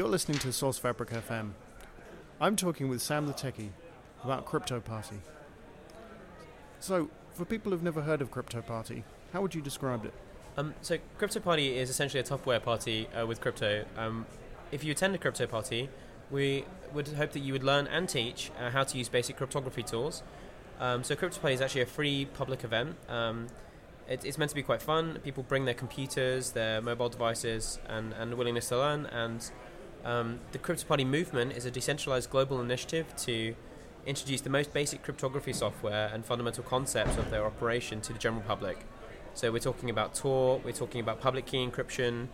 You're listening to Source Fabric FM. I'm talking with Sam the Techie about Crypto Party. So, for people who've never heard of Crypto Party, how would you describe it? Um, so, Crypto Party is essentially a software party uh, with crypto. Um, if you attend a crypto party, we would hope that you would learn and teach uh, how to use basic cryptography tools. Um, so, Crypto Party is actually a free public event. Um, it, it's meant to be quite fun. People bring their computers, their mobile devices, and, and willingness to learn. And um, the Crypto Party movement is a decentralized global initiative to introduce the most basic cryptography software and fundamental concepts of their operation to the general public. So we're talking about Tor, we're talking about public key encryption,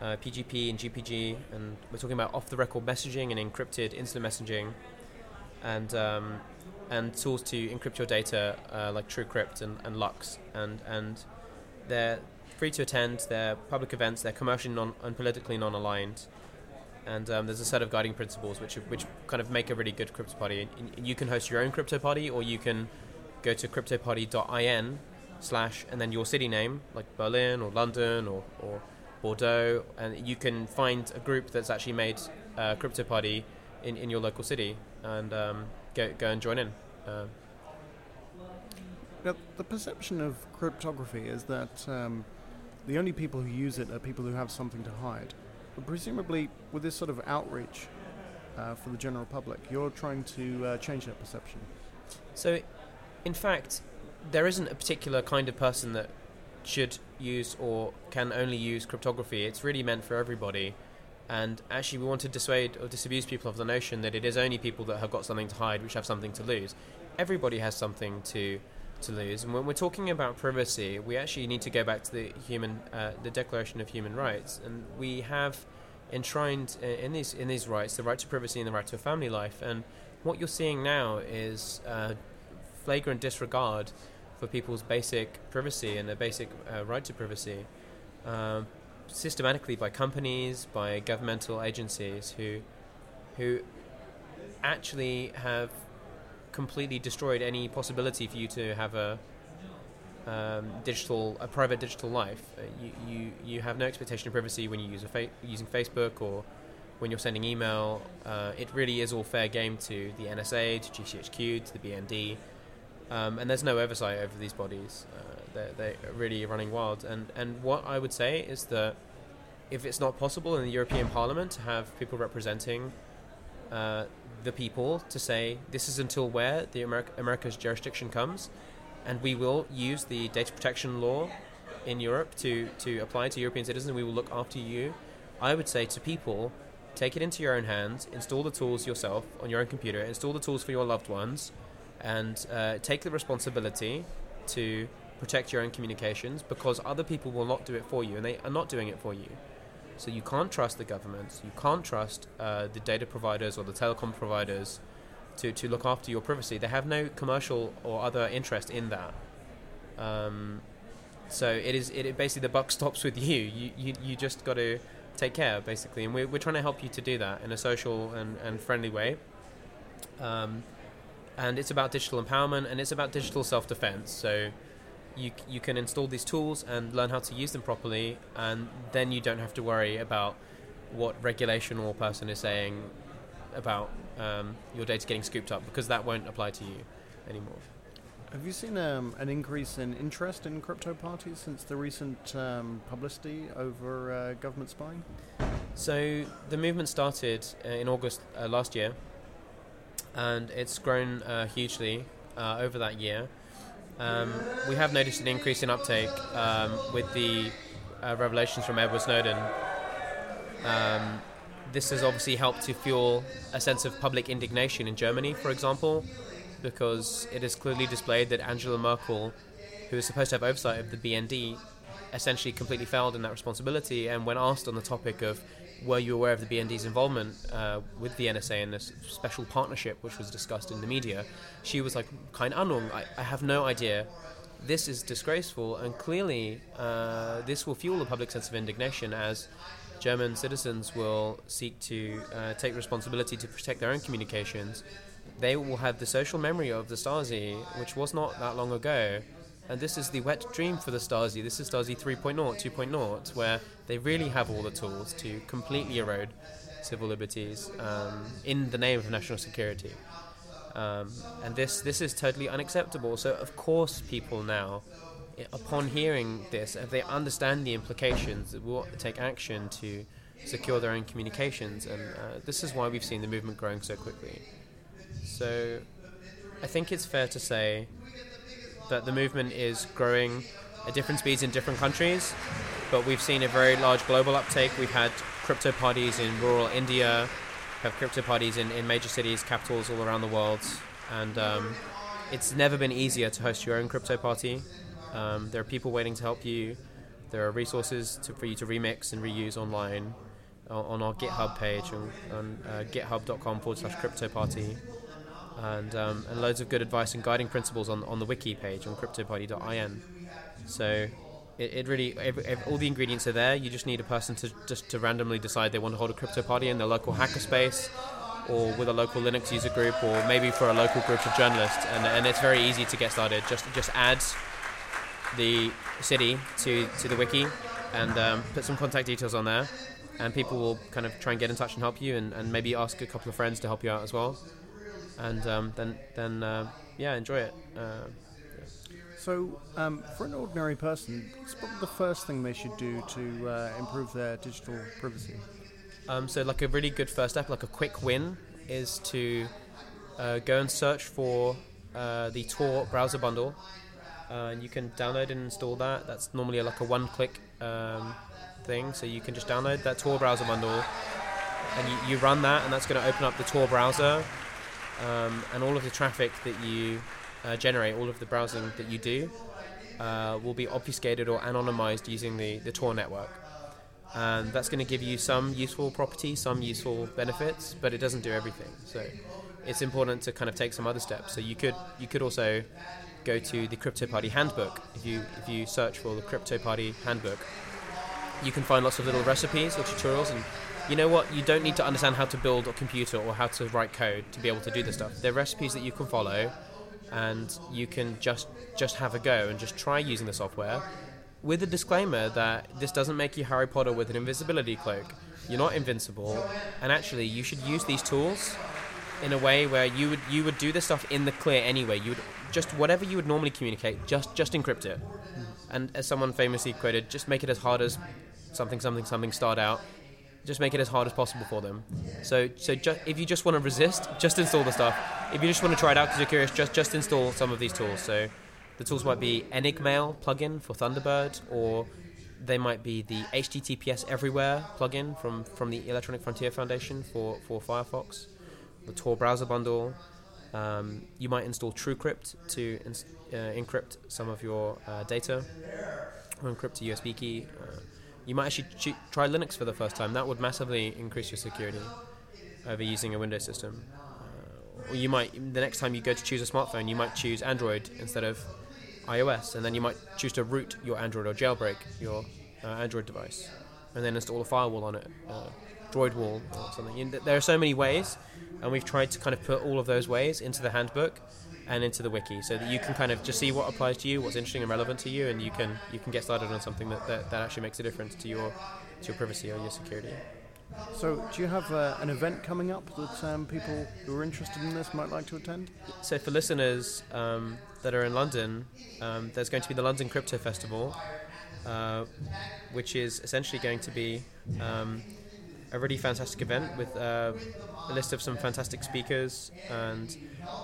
uh, PGP and GPG, and we're talking about off-the-record messaging and encrypted instant messaging, and um, and tools to encrypt your data uh, like TrueCrypt and, and LUKS, and and they're free to attend. They're public events. They're commercially non and politically non-aligned, and um, there's a set of guiding principles which which kind of make a really good crypto party. You can host your own crypto party, or you can go to cryptoparty.in slash and then your city name like Berlin or London or, or Bordeaux, and you can find a group that's actually made a crypto party in, in your local city and um, go go and join in. Uh, now, the perception of cryptography is that um, the only people who use it are people who have something to hide. But presumably, with this sort of outreach uh, for the general public, you're trying to uh, change that perception. So, in fact, there isn't a particular kind of person that should use or can only use cryptography. It's really meant for everybody. And actually, we want to dissuade or disabuse people of the notion that it is only people that have got something to hide which have something to lose. Everybody has something to to lose. And when we're talking about privacy, we actually need to go back to the human, uh, the Declaration of Human Rights, and we have enshrined in these in these rights the right to privacy and the right to a family life. And what you're seeing now is uh, flagrant disregard for people's basic privacy and their basic uh, right to privacy, um, systematically by companies, by governmental agencies who, who actually have completely destroyed any possibility for you to have a um, digital, a private digital life. Uh, you, you, you have no expectation of privacy when you use a fa- using Facebook or when you're sending email. Uh, it really is all fair game to the NSA, to GCHQ, to the BND um, and there's no oversight over these bodies. Uh, they're, they're really running wild. And, and what I would say is that if it's not possible in the European Parliament to have people representing uh, the people to say this is until where the America, America's jurisdiction comes, and we will use the data protection law in Europe to, to apply to European citizens, we will look after you. I would say to people, take it into your own hands, install the tools yourself on your own computer, install the tools for your loved ones, and uh, take the responsibility to protect your own communications because other people will not do it for you and they are not doing it for you. So you can't trust the governments, you can't trust uh, the data providers or the telecom providers to, to look after your privacy. They have no commercial or other interest in that. Um, so it is it basically the buck stops with you. You you, you just got to take care basically, and we're, we're trying to help you to do that in a social and, and friendly way. Um, and it's about digital empowerment and it's about digital self-defense. So you you can install these tools and learn how to use them properly, and then you don't have to worry about what regulation or person is saying about um, your data getting scooped up because that won't apply to you anymore. Have you seen um, an increase in interest in crypto parties since the recent um, publicity over uh, government spying? So the movement started uh, in August uh, last year, and it's grown uh, hugely uh, over that year. Um, we have noticed an increase in uptake um, with the uh, revelations from Edward Snowden. Um, this has obviously helped to fuel a sense of public indignation in Germany, for example, because it is clearly displayed that Angela Merkel, who is supposed to have oversight of the BND, essentially completely failed in that responsibility. And when asked on the topic of were you aware of the BND's involvement uh, with the NSA in this special partnership which was discussed in the media? She was like, "Kein Ahnung, I, I have no idea. This is disgraceful, and clearly uh, this will fuel a public sense of indignation as German citizens will seek to uh, take responsibility to protect their own communications. They will have the social memory of the Stasi, which was not that long ago." And this is the wet dream for the Stasi. This is Stasi 3.0, 2.0, where they really have all the tools to completely erode civil liberties um, in the name of national security. Um, and this this is totally unacceptable. So of course, people now, upon hearing this, if they understand the implications, will take action to secure their own communications. And uh, this is why we've seen the movement growing so quickly. So I think it's fair to say that the movement is growing at different speeds in different countries, but we've seen a very large global uptake. We've had crypto parties in rural India, have crypto parties in, in major cities, capitals all around the world, and um, it's never been easier to host your own crypto party. Um, there are people waiting to help you. There are resources to, for you to remix and reuse online on, on our GitHub page on, on uh, github.com forward slash crypto party. And, um, and loads of good advice and guiding principles on, on the wiki page on cryptoparty.in. So it, it really, every, every, all the ingredients are there. You just need a person to just to randomly decide they want to hold a crypto party in their local hackerspace or with a local Linux user group or maybe for a local group of journalists. And, and it's very easy to get started. Just, just add the city to, to the wiki and um, put some contact details on there. And people will kind of try and get in touch and help you, and, and maybe ask a couple of friends to help you out as well. And um, then, then uh, yeah, enjoy it. Uh, So, um, for an ordinary person, what's probably the first thing they should do to uh, improve their digital privacy? Um, so, like a really good first step, like a quick win, is to uh, go and search for uh, the Tor browser bundle. Uh, and you can download and install that. That's normally like a one-click um, thing. So you can just download that Tor browser bundle, and you, you run that, and that's going to open up the Tor browser, um, and all of the traffic that you uh, generate, all of the browsing that you do, uh, will be obfuscated or anonymized using the, the Tor network. And that's going to give you some useful properties, some useful benefits, but it doesn't do everything. So it's important to kind of take some other steps. So you could you could also go to the Crypto Party handbook. If you if you search for the Crypto Party handbook, you can find lots of little recipes or tutorials and you know what? You don't need to understand how to build a computer or how to write code to be able to do this stuff. They're recipes that you can follow and you can just just have a go and just try using the software with a disclaimer that this doesn't make you Harry Potter with an invisibility cloak. You're not invincible and actually you should use these tools in a way where you would you would do this stuff in the clear anyway. You would just whatever you would normally communicate just just encrypt it. And as someone famously quoted just make it as hard as something something something start out just make it as hard as possible for them. So so ju- if you just want to resist just install the stuff. If you just want to try it out because you're curious just just install some of these tools. So the tools might be enigmail plugin for thunderbird or they might be the https everywhere plugin from from the electronic frontier foundation for for firefox the tor browser bundle. Um, you might install TrueCrypt to uh, encrypt some of your uh, data or encrypt a USB key. Uh, you might actually ch- try Linux for the first time. That would massively increase your security over using a Windows system. Uh, or you might, the next time you go to choose a smartphone, you might choose Android instead of iOS, and then you might choose to root your Android or jailbreak your uh, Android device, and then install a firewall on it, uh, Droid Wall or something. There are so many ways, and we've tried to kind of put all of those ways into the handbook and into the wiki, so that you can kind of just see what applies to you, what's interesting and relevant to you, and you can you can get started on something that, that, that actually makes a difference to your to your privacy or your security. So, do you have uh, an event coming up that um, people who are interested in this might like to attend? So for listeners um, that are in London, um, there's going to be the London Crypto Festival, uh, which is essentially going to be um, a really fantastic event with uh, a list of some fantastic speakers, and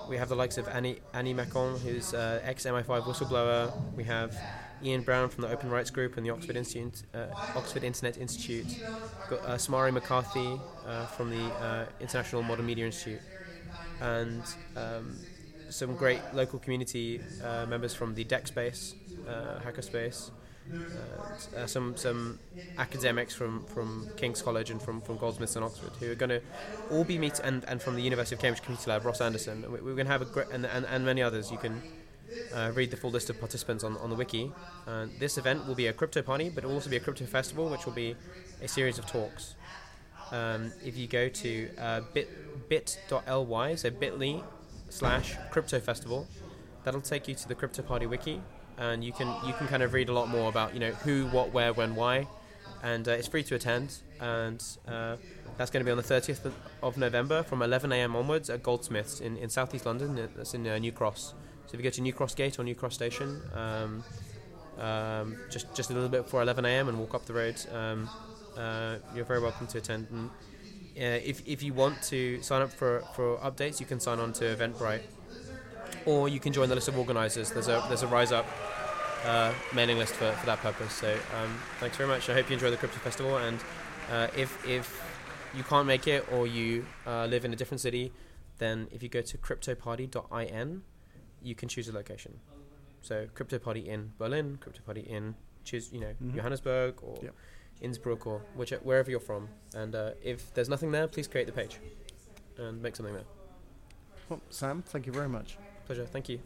we have the likes of Annie Annie Machon, who's uh, ex MI5 whistleblower. We have Ian Brown from the Open Rights Group and the Oxford uh, Oxford Internet Institute. We've got uh, Smári McCarthy uh, from the uh, International Modern Media Institute, and um, some great local community members from the Deck Space, Hackerspace, uh, some some academics from, from King's College and from, from Goldsmiths and Oxford who are going to all be meet and, and from the University of Cambridge Computer Lab, Ross Anderson. We- We're going to have a great and, and, and many others. You can uh, read the full list of participants on, on the wiki. Uh, this event will be a crypto party, but it will also be a crypto festival, which will be a series of talks. Um, if you go to uh, bit bit.ly, so bit.ly slash crypto festival, that'll take you to the crypto party wiki, and you can you can kind of read a lot more about you know who, what, where, when, why, and uh, it's free to attend. And uh, that's going to be on the 30th of November from 11 a.m. onwards at Goldsmiths in, in southeast London. That's in uh, New Cross. So if you go to New Cross Gate or New Cross Station, um, um, just just a little bit before 11 a.m. and walk up the road, um, uh, you're very welcome to attend. And uh, if if you want to sign up for for updates, you can sign on to Eventbrite, or you can join the list of organisers. There's a there's a Riseup uh, mailing list for, for that purpose. So um, thanks very much. I hope you enjoy the crypto festival. And uh, if if you can't make it or you uh, live in a different city, then if you go to cryptoparty.in, you can choose a location. So crypto party in Berlin, crypto party in choose you know Mhm. Johannesburg or Yep. Innsbruck or which wherever you're from. And uh, if there's nothing there, please create the page and make something there. Well, Sam, thank you very much. Pleasure. Thank you.